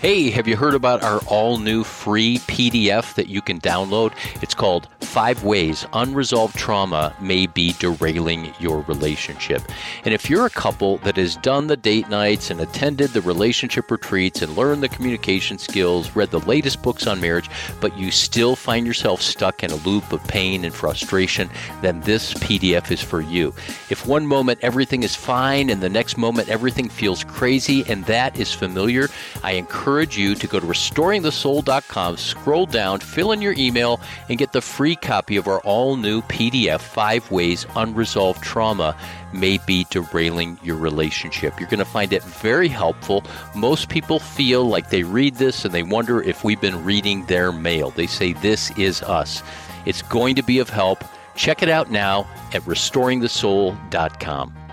Hey, have you heard about our all new free PDF that you can download? It's called Five Ways Unresolved Trauma May Be Derailing Your Relationship. And if you're a couple that has done the date nights and attended the relationship retreats and learned the communication skills, read the latest books on marriage, but you still find yourself stuck in a loop of pain and frustration, then this PDF is for you. If one moment everything is fine and the next moment everything feels crazy and that is familiar, I encourage encourage you to go to restoringthesoul.com, scroll down, fill in your email, and get the free copy of our all new PDF Five Ways Unresolved Trauma May Be Derailing Your Relationship. You're going to find it very helpful. Most people feel like they read this and they wonder if we've been reading their mail. They say, This is us. It's going to be of help. Check it out now at restoringthesoul.com.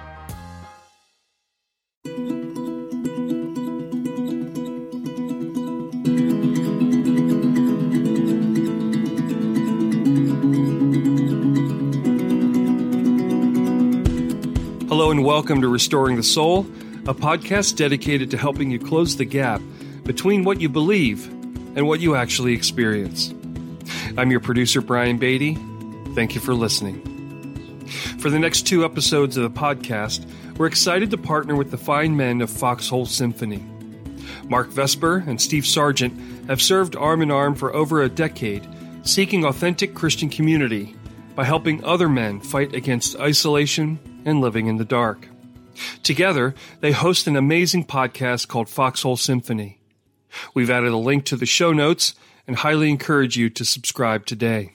welcome to Restoring the Soul, a podcast dedicated to helping you close the gap between what you believe and what you actually experience. I'm your producer, Brian Beatty. Thank you for listening. For the next two episodes of the podcast, we're excited to partner with the fine men of Foxhole Symphony. Mark Vesper and Steve Sargent have served arm in arm for over a decade, seeking authentic Christian community by helping other men fight against isolation and living in the dark. Together, they host an amazing podcast called Foxhole Symphony. We've added a link to the show notes and highly encourage you to subscribe today.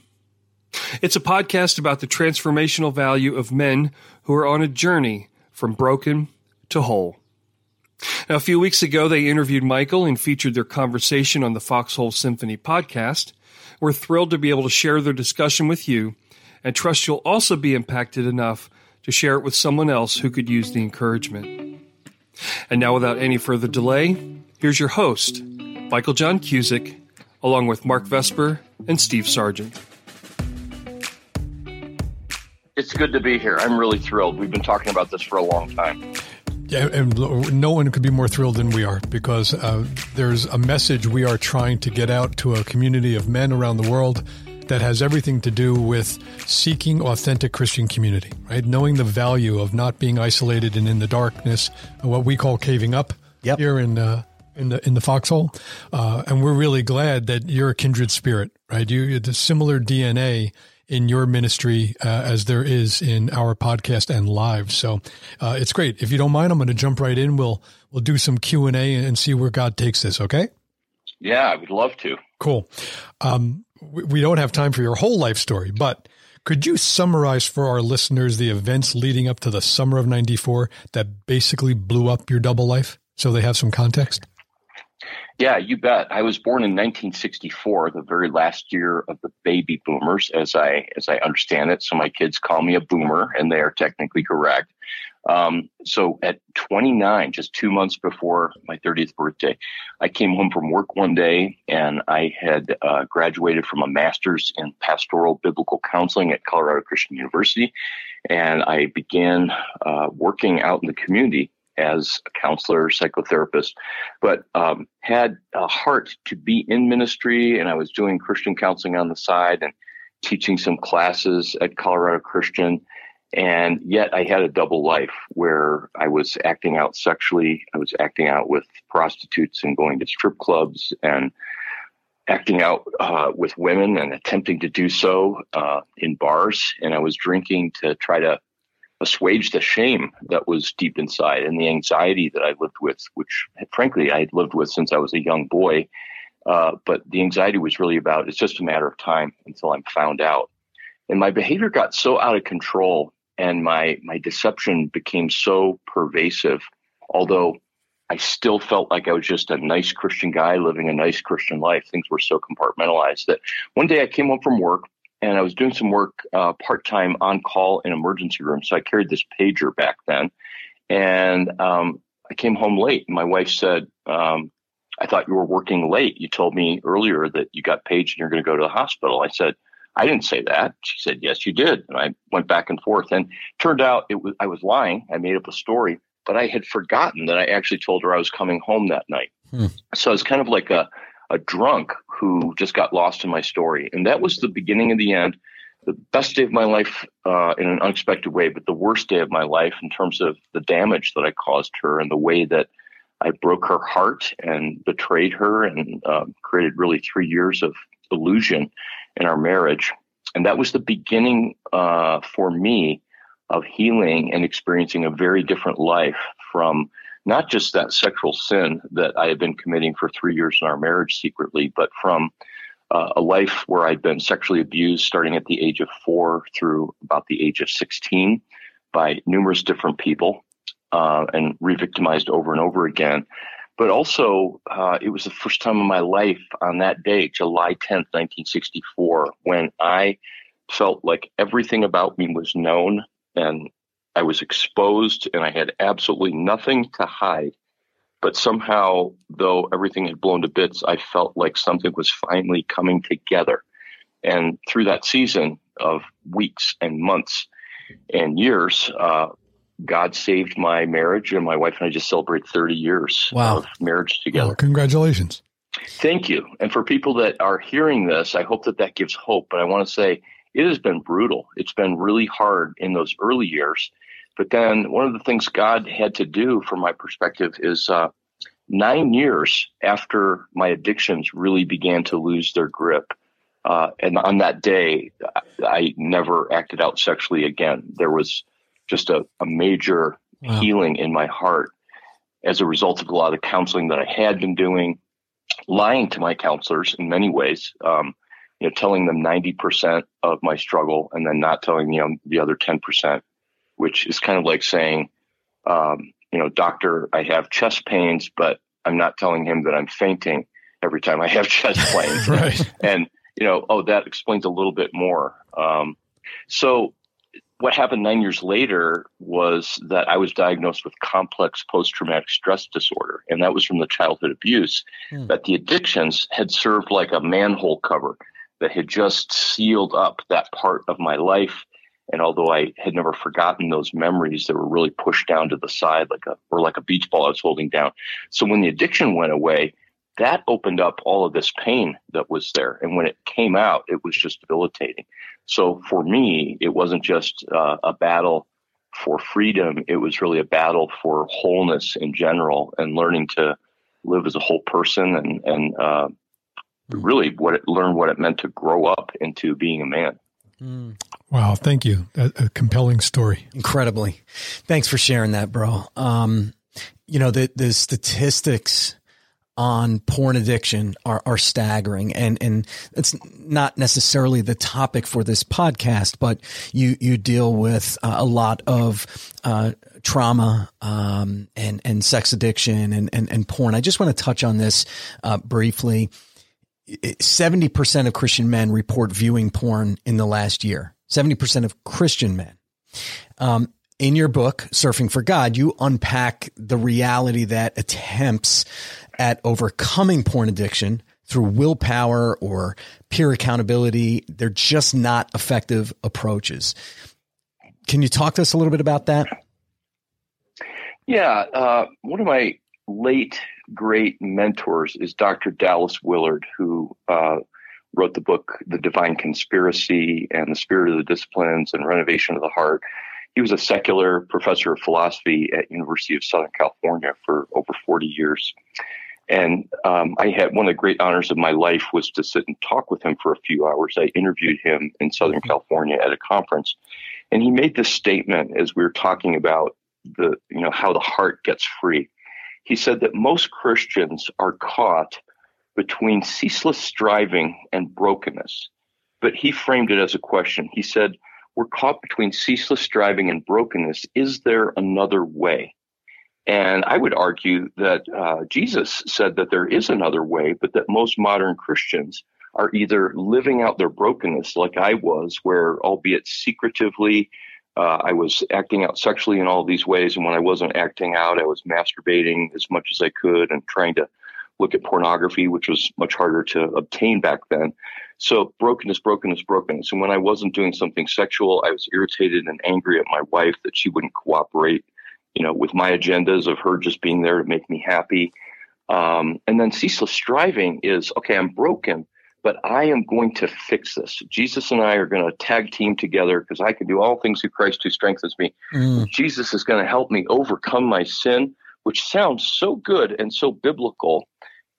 It's a podcast about the transformational value of men who are on a journey from broken to whole. Now, a few weeks ago, they interviewed Michael and featured their conversation on the Foxhole Symphony podcast. We're thrilled to be able to share their discussion with you and trust you'll also be impacted enough to share it with someone else who could use the encouragement. And now, without any further delay, here's your host, Michael John Cusick, along with Mark Vesper and Steve Sargent. It's good to be here. I'm really thrilled. We've been talking about this for a long time. Yeah, and no one could be more thrilled than we are because uh, there's a message we are trying to get out to a community of men around the world that has everything to do with seeking authentic Christian community, right? Knowing the value of not being isolated and in the darkness, what we call caving up yep. here in uh, in the in the foxhole. Uh, and we're really glad that you're a kindred spirit, right? You have the similar DNA in your ministry uh, as there is in our podcast and live. So uh, it's great. If you don't mind, I'm going to jump right in. We'll we'll do some Q and A and see where God takes this. Okay? Yeah, I would love to. Cool. Um, we don't have time for your whole life story, but could you summarize for our listeners the events leading up to the summer of 94 that basically blew up your double life so they have some context? Yeah, you bet. I was born in 1964, the very last year of the baby boomers, as I as I understand it. So my kids call me a boomer, and they are technically correct. Um, so at 29, just two months before my 30th birthday, I came home from work one day and I had uh, graduated from a master's in pastoral biblical counseling at Colorado Christian University. And I began uh, working out in the community as a counselor, psychotherapist, but um, had a heart to be in ministry. And I was doing Christian counseling on the side and teaching some classes at Colorado Christian and yet I had a double life where I was acting out sexually. I was acting out with prostitutes and going to strip clubs and acting out uh, with women and attempting to do so uh, in bars. And I was drinking to try to assuage the shame that was deep inside and the anxiety that I lived with, which frankly I had lived with since I was a young boy. Uh, but the anxiety was really about it's just a matter of time until I'm found out. And my behavior got so out of control and my my deception became so pervasive although i still felt like i was just a nice christian guy living a nice christian life. Things were so compartmentalized that one day i came home from work and i was doing some work uh, part-time on call in emergency room. So i carried this pager back then. And um, i came home late. And my wife said um, i thought you were working late. You told me earlier that you got paged and you're going to go to the hospital. I said I didn't say that. She said, yes, you did. And I went back and forth and turned out it was, I was lying. I made up a story, but I had forgotten that I actually told her I was coming home that night. Hmm. So it's kind of like a, a drunk who just got lost in my story. And that was the beginning of the end. The best day of my life uh, in an unexpected way, but the worst day of my life in terms of the damage that I caused her and the way that I broke her heart and betrayed her and uh, created really three years of illusion in our marriage. And that was the beginning uh, for me of healing and experiencing a very different life from not just that sexual sin that I had been committing for three years in our marriage secretly, but from uh, a life where I'd been sexually abused starting at the age of four through about the age of 16 by numerous different people uh, and re-victimized over and over again. But also, uh, it was the first time in my life on that day, July 10th, 1964, when I felt like everything about me was known and I was exposed and I had absolutely nothing to hide. But somehow, though everything had blown to bits, I felt like something was finally coming together. And through that season of weeks and months and years, uh, God saved my marriage, and my wife and I just celebrate 30 years wow. of marriage together. Well, congratulations. Thank you. And for people that are hearing this, I hope that that gives hope. But I want to say it has been brutal. It's been really hard in those early years. But then one of the things God had to do, from my perspective, is uh, nine years after my addictions really began to lose their grip. Uh, and on that day, I never acted out sexually again. There was just a, a major wow. healing in my heart as a result of a lot of counseling that I had been doing, lying to my counselors in many ways, um, you know, telling them 90% of my struggle and then not telling them the other 10%, which is kind of like saying, um, you know, doctor, I have chest pains, but I'm not telling him that I'm fainting every time I have chest pains. right. And, you know, oh, that explains a little bit more. Um, so what happened nine years later was that I was diagnosed with complex post traumatic stress disorder, and that was from the childhood abuse. Mm. That the addictions had served like a manhole cover that had just sealed up that part of my life. And although I had never forgotten those memories, that were really pushed down to the side like a or like a beach ball I was holding down. So when the addiction went away, that opened up all of this pain that was there. And when it came out, it was just debilitating. So for me, it wasn't just uh, a battle for freedom. It was really a battle for wholeness in general and learning to live as a whole person and, and, uh, really what it, learn what it meant to grow up into being a man. Mm. Wow. Thank you. A, a, compelling story. Incredibly. Thanks for sharing that, bro. Um, you know, the, the statistics on porn addiction are, are staggering and, and it's not necessarily the topic for this podcast, but you, you deal with uh, a lot of, uh, trauma, um, and, and sex addiction and, and, and porn. I just want to touch on this, uh, briefly. 70% of Christian men report viewing porn in the last year. 70% of Christian men. Um, in your book, Surfing for God, you unpack the reality that attempts at overcoming porn addiction through willpower or peer accountability. They're just not effective approaches. Can you talk to us a little bit about that? Yeah. Uh, one of my late great mentors is Dr. Dallas Willard, who uh, wrote the book The Divine Conspiracy and The Spirit of the Disciplines and Renovation of the Heart. He was a secular professor of philosophy at University of Southern California for over 40 years. And um, I had one of the great honors of my life was to sit and talk with him for a few hours. I interviewed him in Southern mm-hmm. California at a conference, and he made this statement as we were talking about the you know how the heart gets free. He said that most Christians are caught between ceaseless striving and brokenness. But he framed it as a question. He said, We're caught between ceaseless striving and brokenness. Is there another way? And I would argue that uh, Jesus said that there is another way, but that most modern Christians are either living out their brokenness like I was, where albeit secretively, uh, I was acting out sexually in all these ways. And when I wasn't acting out, I was masturbating as much as I could and trying to look at pornography, which was much harder to obtain back then. So brokenness, brokenness, brokenness. And when I wasn't doing something sexual, I was irritated and angry at my wife that she wouldn't cooperate you know, with my agendas of her just being there to make me happy. Um, and then ceaseless striving is okay, I'm broken, but I am going to fix this. Jesus and I are going to tag team together because I can do all things through Christ who strengthens me. Mm. Jesus is going to help me overcome my sin, which sounds so good and so biblical.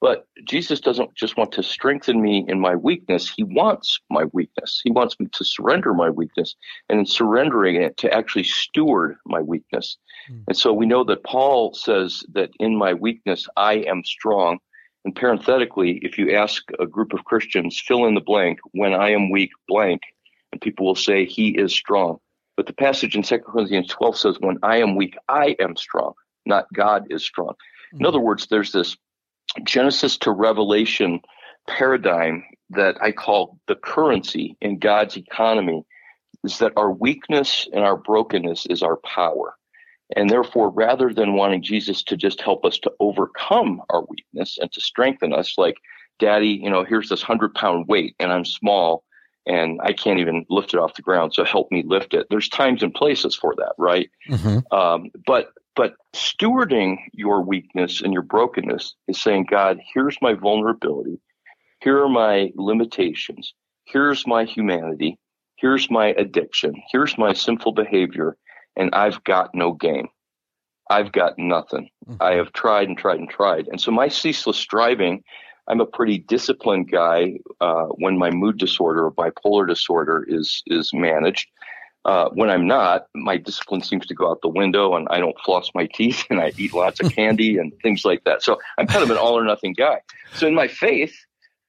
But Jesus doesn't just want to strengthen me in my weakness. He wants my weakness. He wants me to surrender my weakness and in surrendering it to actually steward my weakness. Mm. And so we know that Paul says that in my weakness, I am strong. And parenthetically, if you ask a group of Christians, fill in the blank, when I am weak, blank, and people will say, He is strong. But the passage in 2 Corinthians 12 says, When I am weak, I am strong, not God is strong. In mm-hmm. other words, there's this Genesis to Revelation paradigm that I call the currency in God's economy is that our weakness and our brokenness is our power. And therefore, rather than wanting Jesus to just help us to overcome our weakness and to strengthen us, like, Daddy, you know, here's this hundred pound weight and I'm small and I can't even lift it off the ground. So help me lift it. There's times and places for that, right? Mm-hmm. Um, but but stewarding your weakness and your brokenness is saying, God, here's my vulnerability. Here are my limitations. Here's my humanity. Here's my addiction. Here's my sinful behavior and I've got no game. I've got nothing. Mm-hmm. I have tried and tried and tried. And so my ceaseless striving, I'm a pretty disciplined guy uh, when my mood disorder or bipolar disorder is is managed. Uh, when I'm not, my discipline seems to go out the window, and I don't floss my teeth, and I eat lots of candy and things like that. So I'm kind of an all or nothing guy. So in my faith,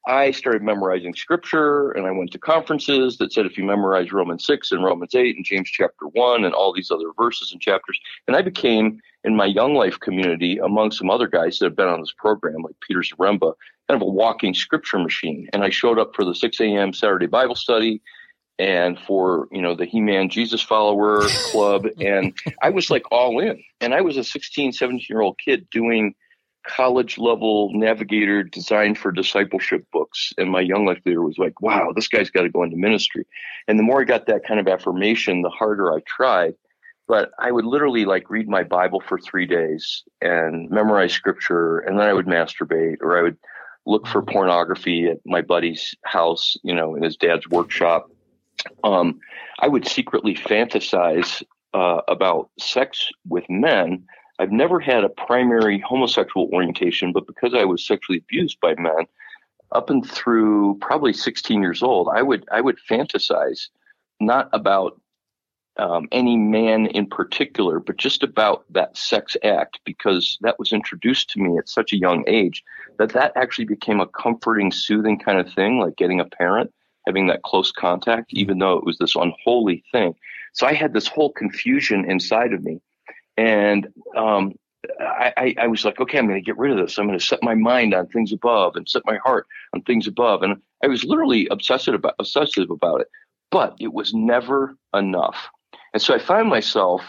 I started memorizing scripture and I went to conferences that said if you memorize Romans 6 and Romans 8 and James chapter 1 and all these other verses and chapters, and I became in my young life community among some other guys that have been on this program, like Peter Zaremba, kind of a walking scripture machine. And I showed up for the 6 a.m. Saturday Bible study and for you know the he-man jesus follower club and i was like all in and i was a 16 17 year old kid doing college level navigator designed for discipleship books. And my young life leader was like, wow, this guy's got to go into ministry. And the more I got that kind of affirmation, the harder I tried. But I would literally like read my Bible for three days and memorize scripture, and then I would masturbate or I would look for pornography at my buddy's house, you know, in his dad's workshop. Um, I would secretly fantasize uh, about sex with men. I've never had a primary homosexual orientation, but because I was sexually abused by men, up and through probably 16 years old, I would I would fantasize not about um, any man in particular, but just about that sex act because that was introduced to me at such a young age that that actually became a comforting, soothing kind of thing, like getting a parent, having that close contact, even though it was this unholy thing. So I had this whole confusion inside of me and um, I, I, was like, okay, I'm going to get rid of this. I'm going to set my mind on things above and set my heart on things above. And I was literally obsessive about, obsessive about it, but it was never enough. And so I found myself,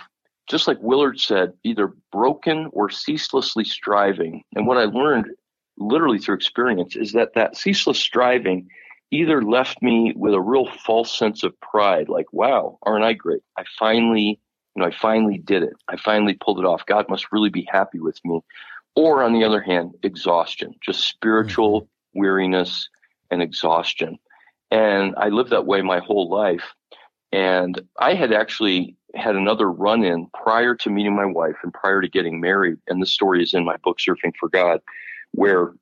just like Willard said, either broken or ceaselessly striving. And what I learned literally through experience is that that ceaseless striving either left me with a real false sense of pride, like, wow, aren't I great? I finally you know, I finally did it. I finally pulled it off. God must really be happy with me. Or on the other hand, exhaustion, just spiritual mm-hmm. weariness and exhaustion. And I lived that way my whole life. And I had actually had another run in prior to meeting my wife and prior to getting married. And the story is in my book, Surfing for God, where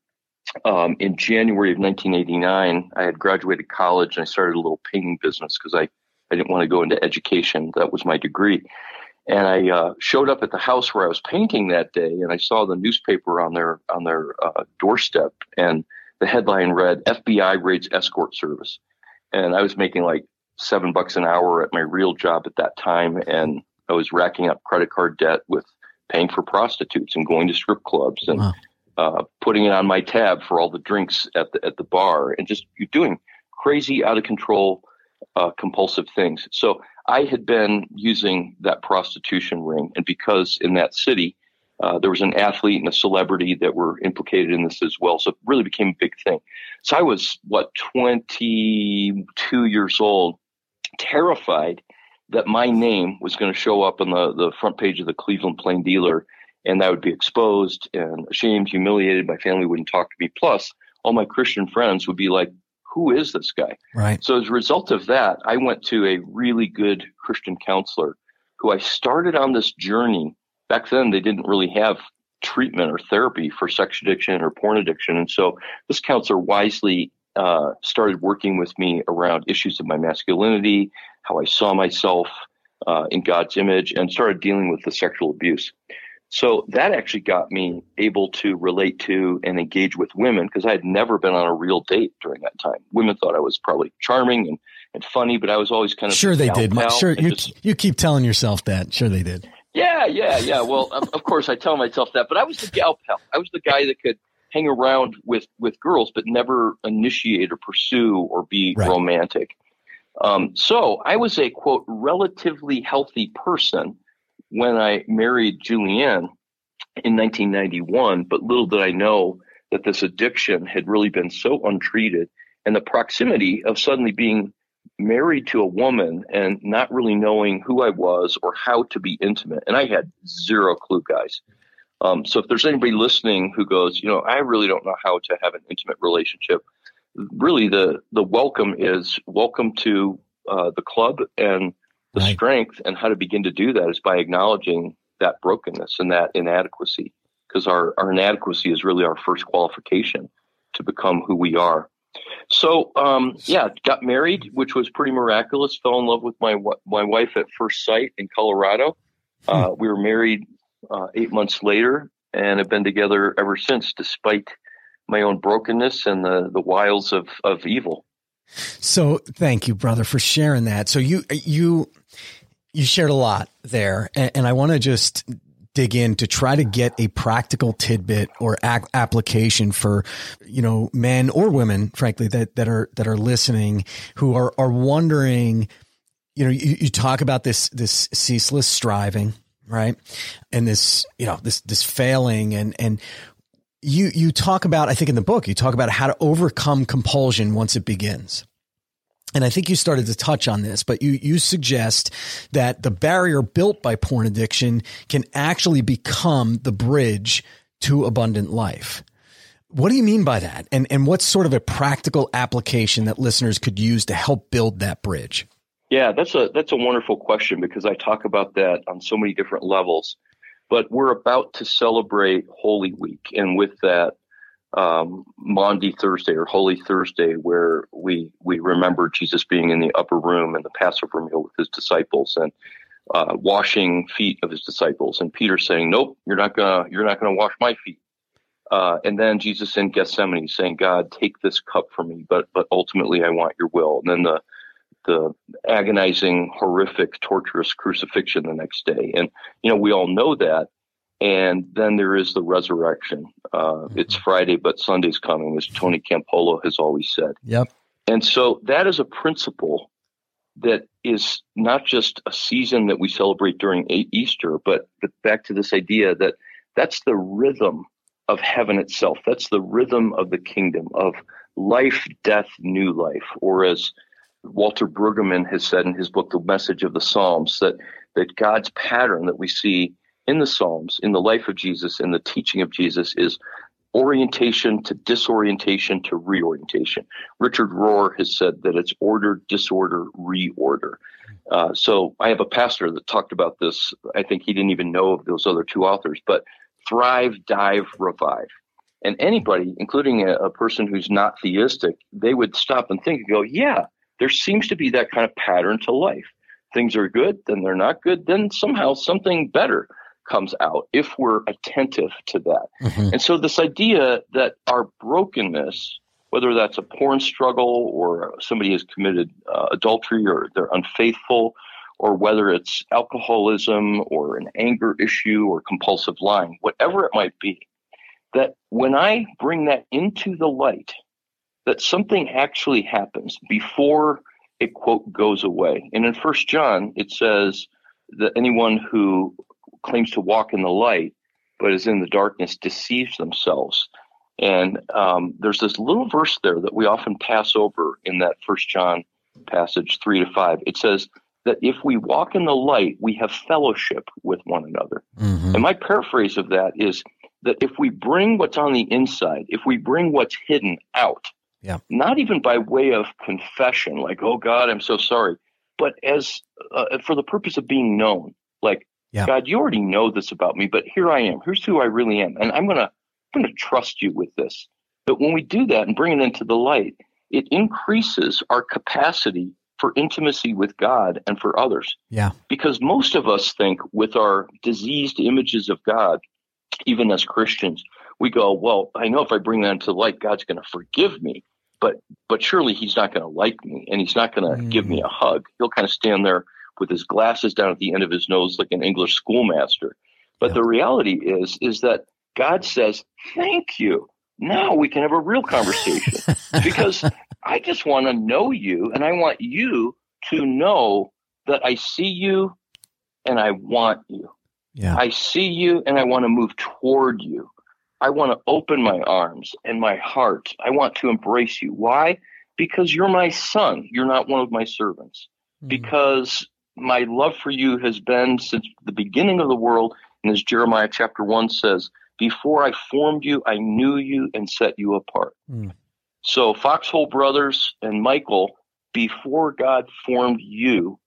um, in January of 1989, I had graduated college and I started a little painting business because I I didn't want to go into education. That was my degree. And I uh, showed up at the house where I was painting that day, and I saw the newspaper on their on their uh, doorstep, and the headline read "FBI raids escort service," and I was making like seven bucks an hour at my real job at that time, and I was racking up credit card debt with paying for prostitutes and going to strip clubs and wow. Uh, putting it on my tab for all the drinks at the at the bar, and just you're doing crazy, out of control uh, compulsive things. So I had been using that prostitution ring, and because in that city uh, there was an athlete and a celebrity that were implicated in this as well, so it really became a big thing. So I was what 22 years old, terrified that my name was going to show up on the the front page of the Cleveland Plain Dealer, and I would be exposed and ashamed, humiliated. My family wouldn't talk to me. Plus, all my Christian friends would be like, who is this guy? Right. So as a result of that, I went to a really good Christian counselor who I started on this journey. Back then, they didn't really have treatment or therapy for sex addiction or porn addiction. And so this counselor wisely uh, started working with me around issues of my masculinity, how I saw myself uh, in God's image, and started dealing with the sexual abuse. So that actually got me able to relate to and engage with women because I had never been on a real date during that time. Women thought I was probably charming and, and funny, but I was always kind of sure they did. Sure, you just, you keep telling yourself that. Sure they did. Yeah, yeah, yeah. Well, of, of course I tell myself that, but I was the gal pal. I was the guy that could hang around with with girls, but never initiate or pursue or be right. romantic. Um, so I was a quote relatively healthy person when I married Julianne in 1991, but little did I know that this addiction had really been so untreated and the proximity of suddenly being married to a woman and not really knowing who I was or how to be intimate. And I had zero clue, guys. Um, so if there's anybody listening who goes, you know, I really don't know how to have an intimate relationship, really the the welcome is welcome to uh, the club and the right. strength and how to begin to do that is by acknowledging that brokenness and that inadequacy because our, our inadequacy is really our first qualification to become who we are so um, yeah got married which was pretty miraculous fell in love with my my wife at first sight in colorado uh, hmm. we were married uh, eight months later and have been together ever since despite my own brokenness and the the wiles of of evil so thank you brother for sharing that. So you you you shared a lot there, and, and I want to just dig in to try to get a practical tidbit or application for you know men or women frankly that that are that are listening who are are wondering you know you, you talk about this this ceaseless striving right? And this you know this this failing and and you you talk about i think in the book you talk about how to overcome compulsion once it begins and I think you started to touch on this, but you, you suggest that the barrier built by porn addiction can actually become the bridge to abundant life. What do you mean by that? And, and what's sort of a practical application that listeners could use to help build that bridge? Yeah, that's a, that's a wonderful question because I talk about that on so many different levels. But we're about to celebrate Holy Week. And with that, um, Maundy Thursday or Holy Thursday, where we we remember Jesus being in the upper room and the Passover meal with his disciples and uh, washing feet of his disciples, and Peter saying, "Nope, you're not gonna you're not gonna wash my feet." Uh, and then Jesus in Gethsemane saying, "God, take this cup from me, but but ultimately I want Your will." And then the the agonizing, horrific, torturous crucifixion the next day, and you know we all know that and then there is the resurrection. Uh, it's Friday, but Sunday's coming, as Tony Campolo has always said. Yep. And so that is a principle that is not just a season that we celebrate during Easter, but back to this idea that that's the rhythm of heaven itself. That's the rhythm of the kingdom of life, death, new life. Or as Walter Brueggemann has said in his book, The Message of the Psalms, that, that God's pattern that we see in the Psalms, in the life of Jesus in the teaching of Jesus is orientation to disorientation to reorientation. Richard Rohr has said that it's order, disorder, reorder. Uh, so I have a pastor that talked about this. I think he didn't even know of those other two authors, but thrive, dive, revive. And anybody, including a, a person who's not theistic, they would stop and think and go, yeah, there seems to be that kind of pattern to life. Things are good, then they're not good, then somehow something better comes out if we're attentive to that. Mm-hmm. And so, this idea that our brokenness, whether that's a porn struggle or somebody has committed uh, adultery or they're unfaithful, or whether it's alcoholism or an anger issue or compulsive lying, whatever it might be, that when I bring that into the light, that something actually happens before it quote goes away. And in First John, it says that anyone who claims to walk in the light, but is in the darkness, deceives themselves. And um, there's this little verse there that we often pass over in that First John passage three to five. It says, that if we walk in the light, we have fellowship with one another. Mm-hmm. And my paraphrase of that is that if we bring what's on the inside, if we bring what's hidden out, yeah. not even by way of confession, like, oh God, I'm so sorry, but as uh, for the purpose of being known, like, yeah. God, you already know this about me, but here I am. Here's who I really am. And I'm going to, I'm going to trust you with this. But when we do that and bring it into the light, it increases our capacity for intimacy with God and for others. Yeah. Because most of us think with our diseased images of God, even as Christians, we go, well, I know if I bring that into light, God's going to forgive me, but but surely He's not going to like me, and He's not going to mm. give me a hug. He'll kind of stand there with his glasses down at the end of his nose like an English schoolmaster. But yeah. the reality is is that God says, "Thank you." Now we can have a real conversation because I just want to know you, and I want you to know that I see you and I want you. Yeah. I see you and I want to move toward you. I want to open my arms and my heart. I want to embrace you. Why? Because you're my son. You're not one of my servants. Mm. Because my love for you has been since the beginning of the world. And as Jeremiah chapter 1 says, before I formed you, I knew you and set you apart. Mm. So, Foxhole Brothers and Michael, before God formed you,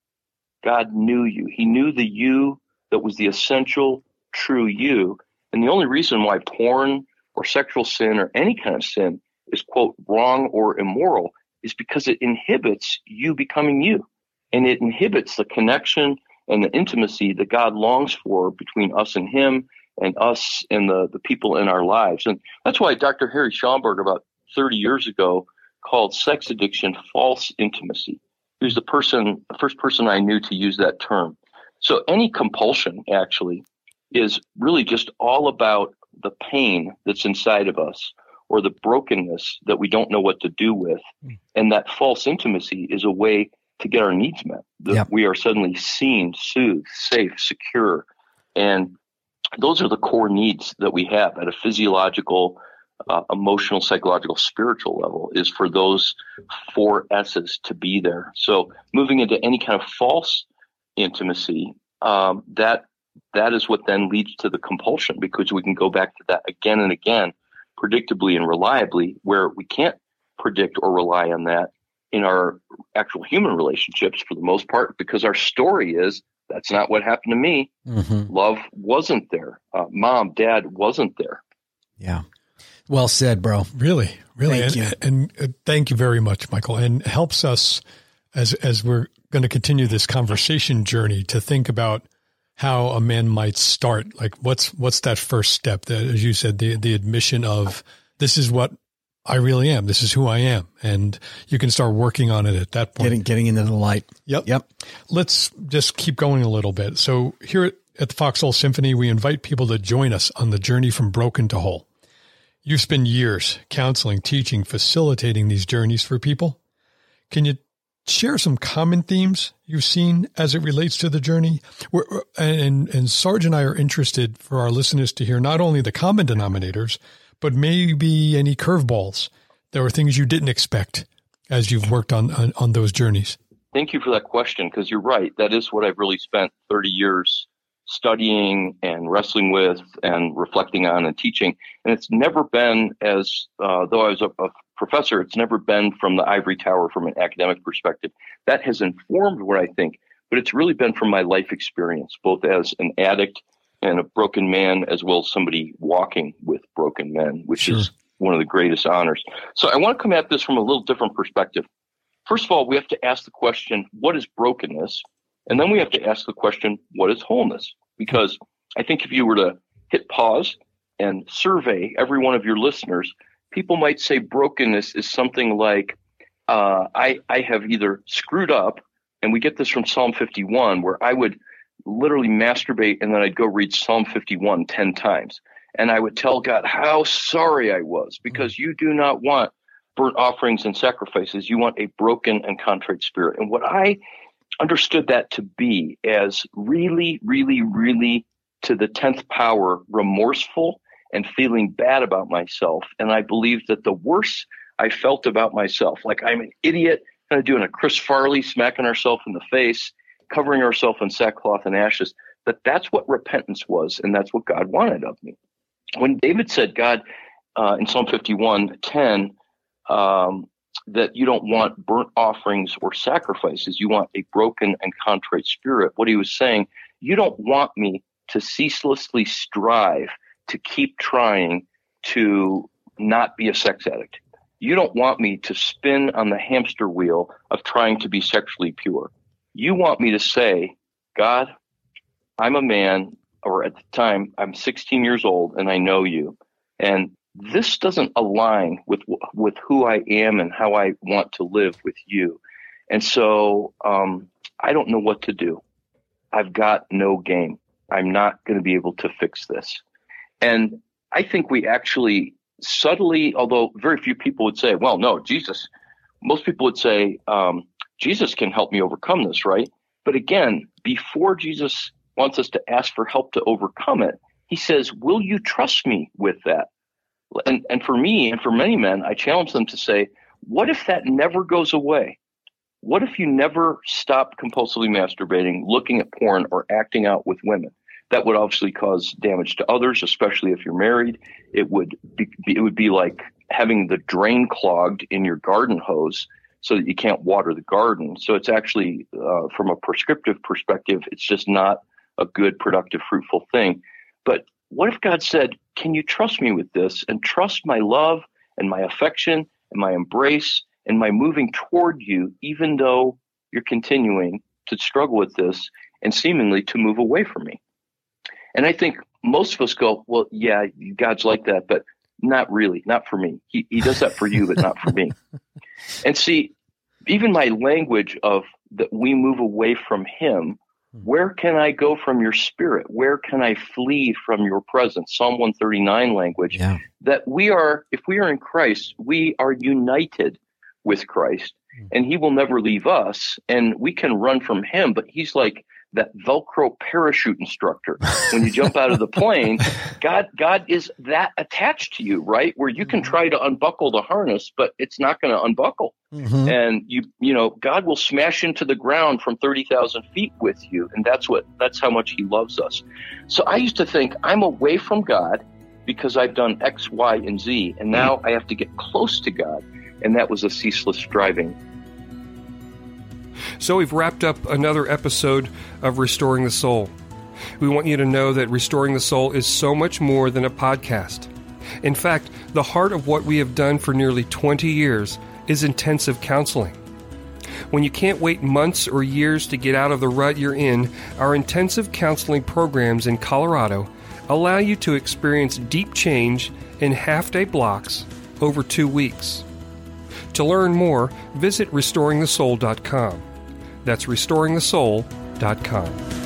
God knew you. He knew the you that was the essential, true you. And the only reason why porn or sexual sin or any kind of sin is, quote, wrong or immoral is because it inhibits you becoming you. And it inhibits the connection and the intimacy that God longs for between us and Him and us and the, the people in our lives. And that's why Dr. Harry Schaumburg, about 30 years ago, called sex addiction false intimacy. He was the person, the first person I knew to use that term. So any compulsion actually is really just all about the pain that's inside of us or the brokenness that we don't know what to do with. Mm. And that false intimacy is a way to get our needs met. That yep. we are suddenly seen, soothed, safe, secure. And those are the core needs that we have at a physiological, uh, emotional, psychological, spiritual level is for those four S's to be there. So moving into any kind of false intimacy, um, that that is what then leads to the compulsion because we can go back to that again and again, predictably and reliably, where we can't predict or rely on that in our actual human relationships for the most part because our story is that's not what happened to me. Mm-hmm. Love wasn't there. Uh, Mom, dad wasn't there. Yeah. Well said, bro. Really, really. Thank and, and, and, uh, thank you very much, Michael. And helps us as, as we're going to continue this conversation journey to think about how a man might start. Like what's, what's that first step that, as you said, the, the admission of this is what I really am. This is who I am. And you can start working on it at that point. Getting, getting into the light. Yep. Yep. Let's just keep going a little bit. So here at, at the Foxhole Symphony, we invite people to join us on the journey from broken to whole. You've spent years counseling, teaching, facilitating these journeys for people. Can you share some common themes you've seen as it relates to the journey? We're, and, and Sarge and I are interested for our listeners to hear not only the common denominators, but maybe any curveballs. There were things you didn't expect as you've worked on, on, on those journeys. Thank you for that question because you're right. That is what I've really spent 30 years studying and wrestling with and reflecting on and teaching. And it's never been as, uh, though I was a, a, professor, it's never been from the ivory tower from an academic perspective. That has informed what I think, but it's really been from my life experience, both as an addict and a broken man, as well as somebody walking with broken men, which sure. is one of the greatest honors. So I want to come at this from a little different perspective. First of all, we have to ask the question, what is brokenness? And then we have to ask the question, what is wholeness? Because I think if you were to hit pause and survey every one of your listeners, people might say brokenness is something like, uh, I, I have either screwed up, and we get this from Psalm 51, where I would literally masturbate and then I'd go read Psalm 51 10 times. And I would tell God how sorry I was because you do not want burnt offerings and sacrifices. You want a broken and contrite spirit. And what I understood that to be as really, really, really to the 10th power remorseful and feeling bad about myself. And I believed that the worse I felt about myself, like I'm an idiot, kind of doing a Chris Farley, smacking ourselves in the face covering ourselves in sackcloth and ashes. But that's what repentance was, and that's what God wanted of me. When David said, God, uh, in Psalm 51 10, um, that you don't want burnt offerings or sacrifices, you want a broken and contrite spirit. What he was saying, you don't want me to ceaselessly strive to keep trying to not be a sex addict. You don't want me to spin on the hamster wheel of trying to be sexually pure. You want me to say, God, I'm a man, or at the time, I'm 16 years old and I know you. And this doesn't align with with who I am and how I want to live with you. And so um, I don't know what to do. I've got no game. I'm not going to be able to fix this. And I think we actually subtly, although very few people would say, well, no, Jesus, most people would say, um, Jesus can help me overcome this, right? But again, before Jesus wants us to ask for help to overcome it, he says, will you trust me with that? And, and for me and for many men, I challenge them to say, what if that never goes away? What if you never stop compulsively masturbating, looking at porn, or acting out with women? That would obviously cause damage to others, especially if you're married. It would be, it would be like having the drain clogged in your garden hose so that you can't water the garden. So it's actually, uh, from a prescriptive perspective, it's just not a good, productive, fruitful thing. But what if God said, Can you trust me with this and trust my love and my affection and my embrace and my moving toward you, even though you're continuing to struggle with this and seemingly to move away from me? And I think most of us go, Well, yeah, God's like that, but not really, not for me. He, he does that for you, but not for me. And see, even my language of that we move away from Him Hmm. Where can I go from your spirit? Where can I flee from your presence? Psalm 139 language. Yeah. That we are, if we are in Christ, we are united with Christ hmm. and he will never leave us and we can run from him, but he's like that Velcro parachute instructor. When you jump out of the plane, God, God is that attached to you, right? Where you can mm-hmm. try to unbuckle the harness, but it's not going to unbuckle. Mm-hmm. And you, you know, God will smash into the ground from 30,000 feet with you. And that's what, that's how much he loves us. So I used to think I'm away from God because I've done X, Y, and Z. And now I have to get close to God. And that was a ceaseless striving so we've wrapped up another episode of Restoring the Soul. We want you to know that Restoring the Soul is so much more than a podcast. In fact, the heart of what we have done for nearly 20 years is intensive counseling. When you can't wait months or years to get out of the rut you're in, our intensive counseling programs in Colorado allow you to experience deep change in half day blocks over two weeks. To learn more, visit restoringthesoul.com. That's restoringthesoul.com.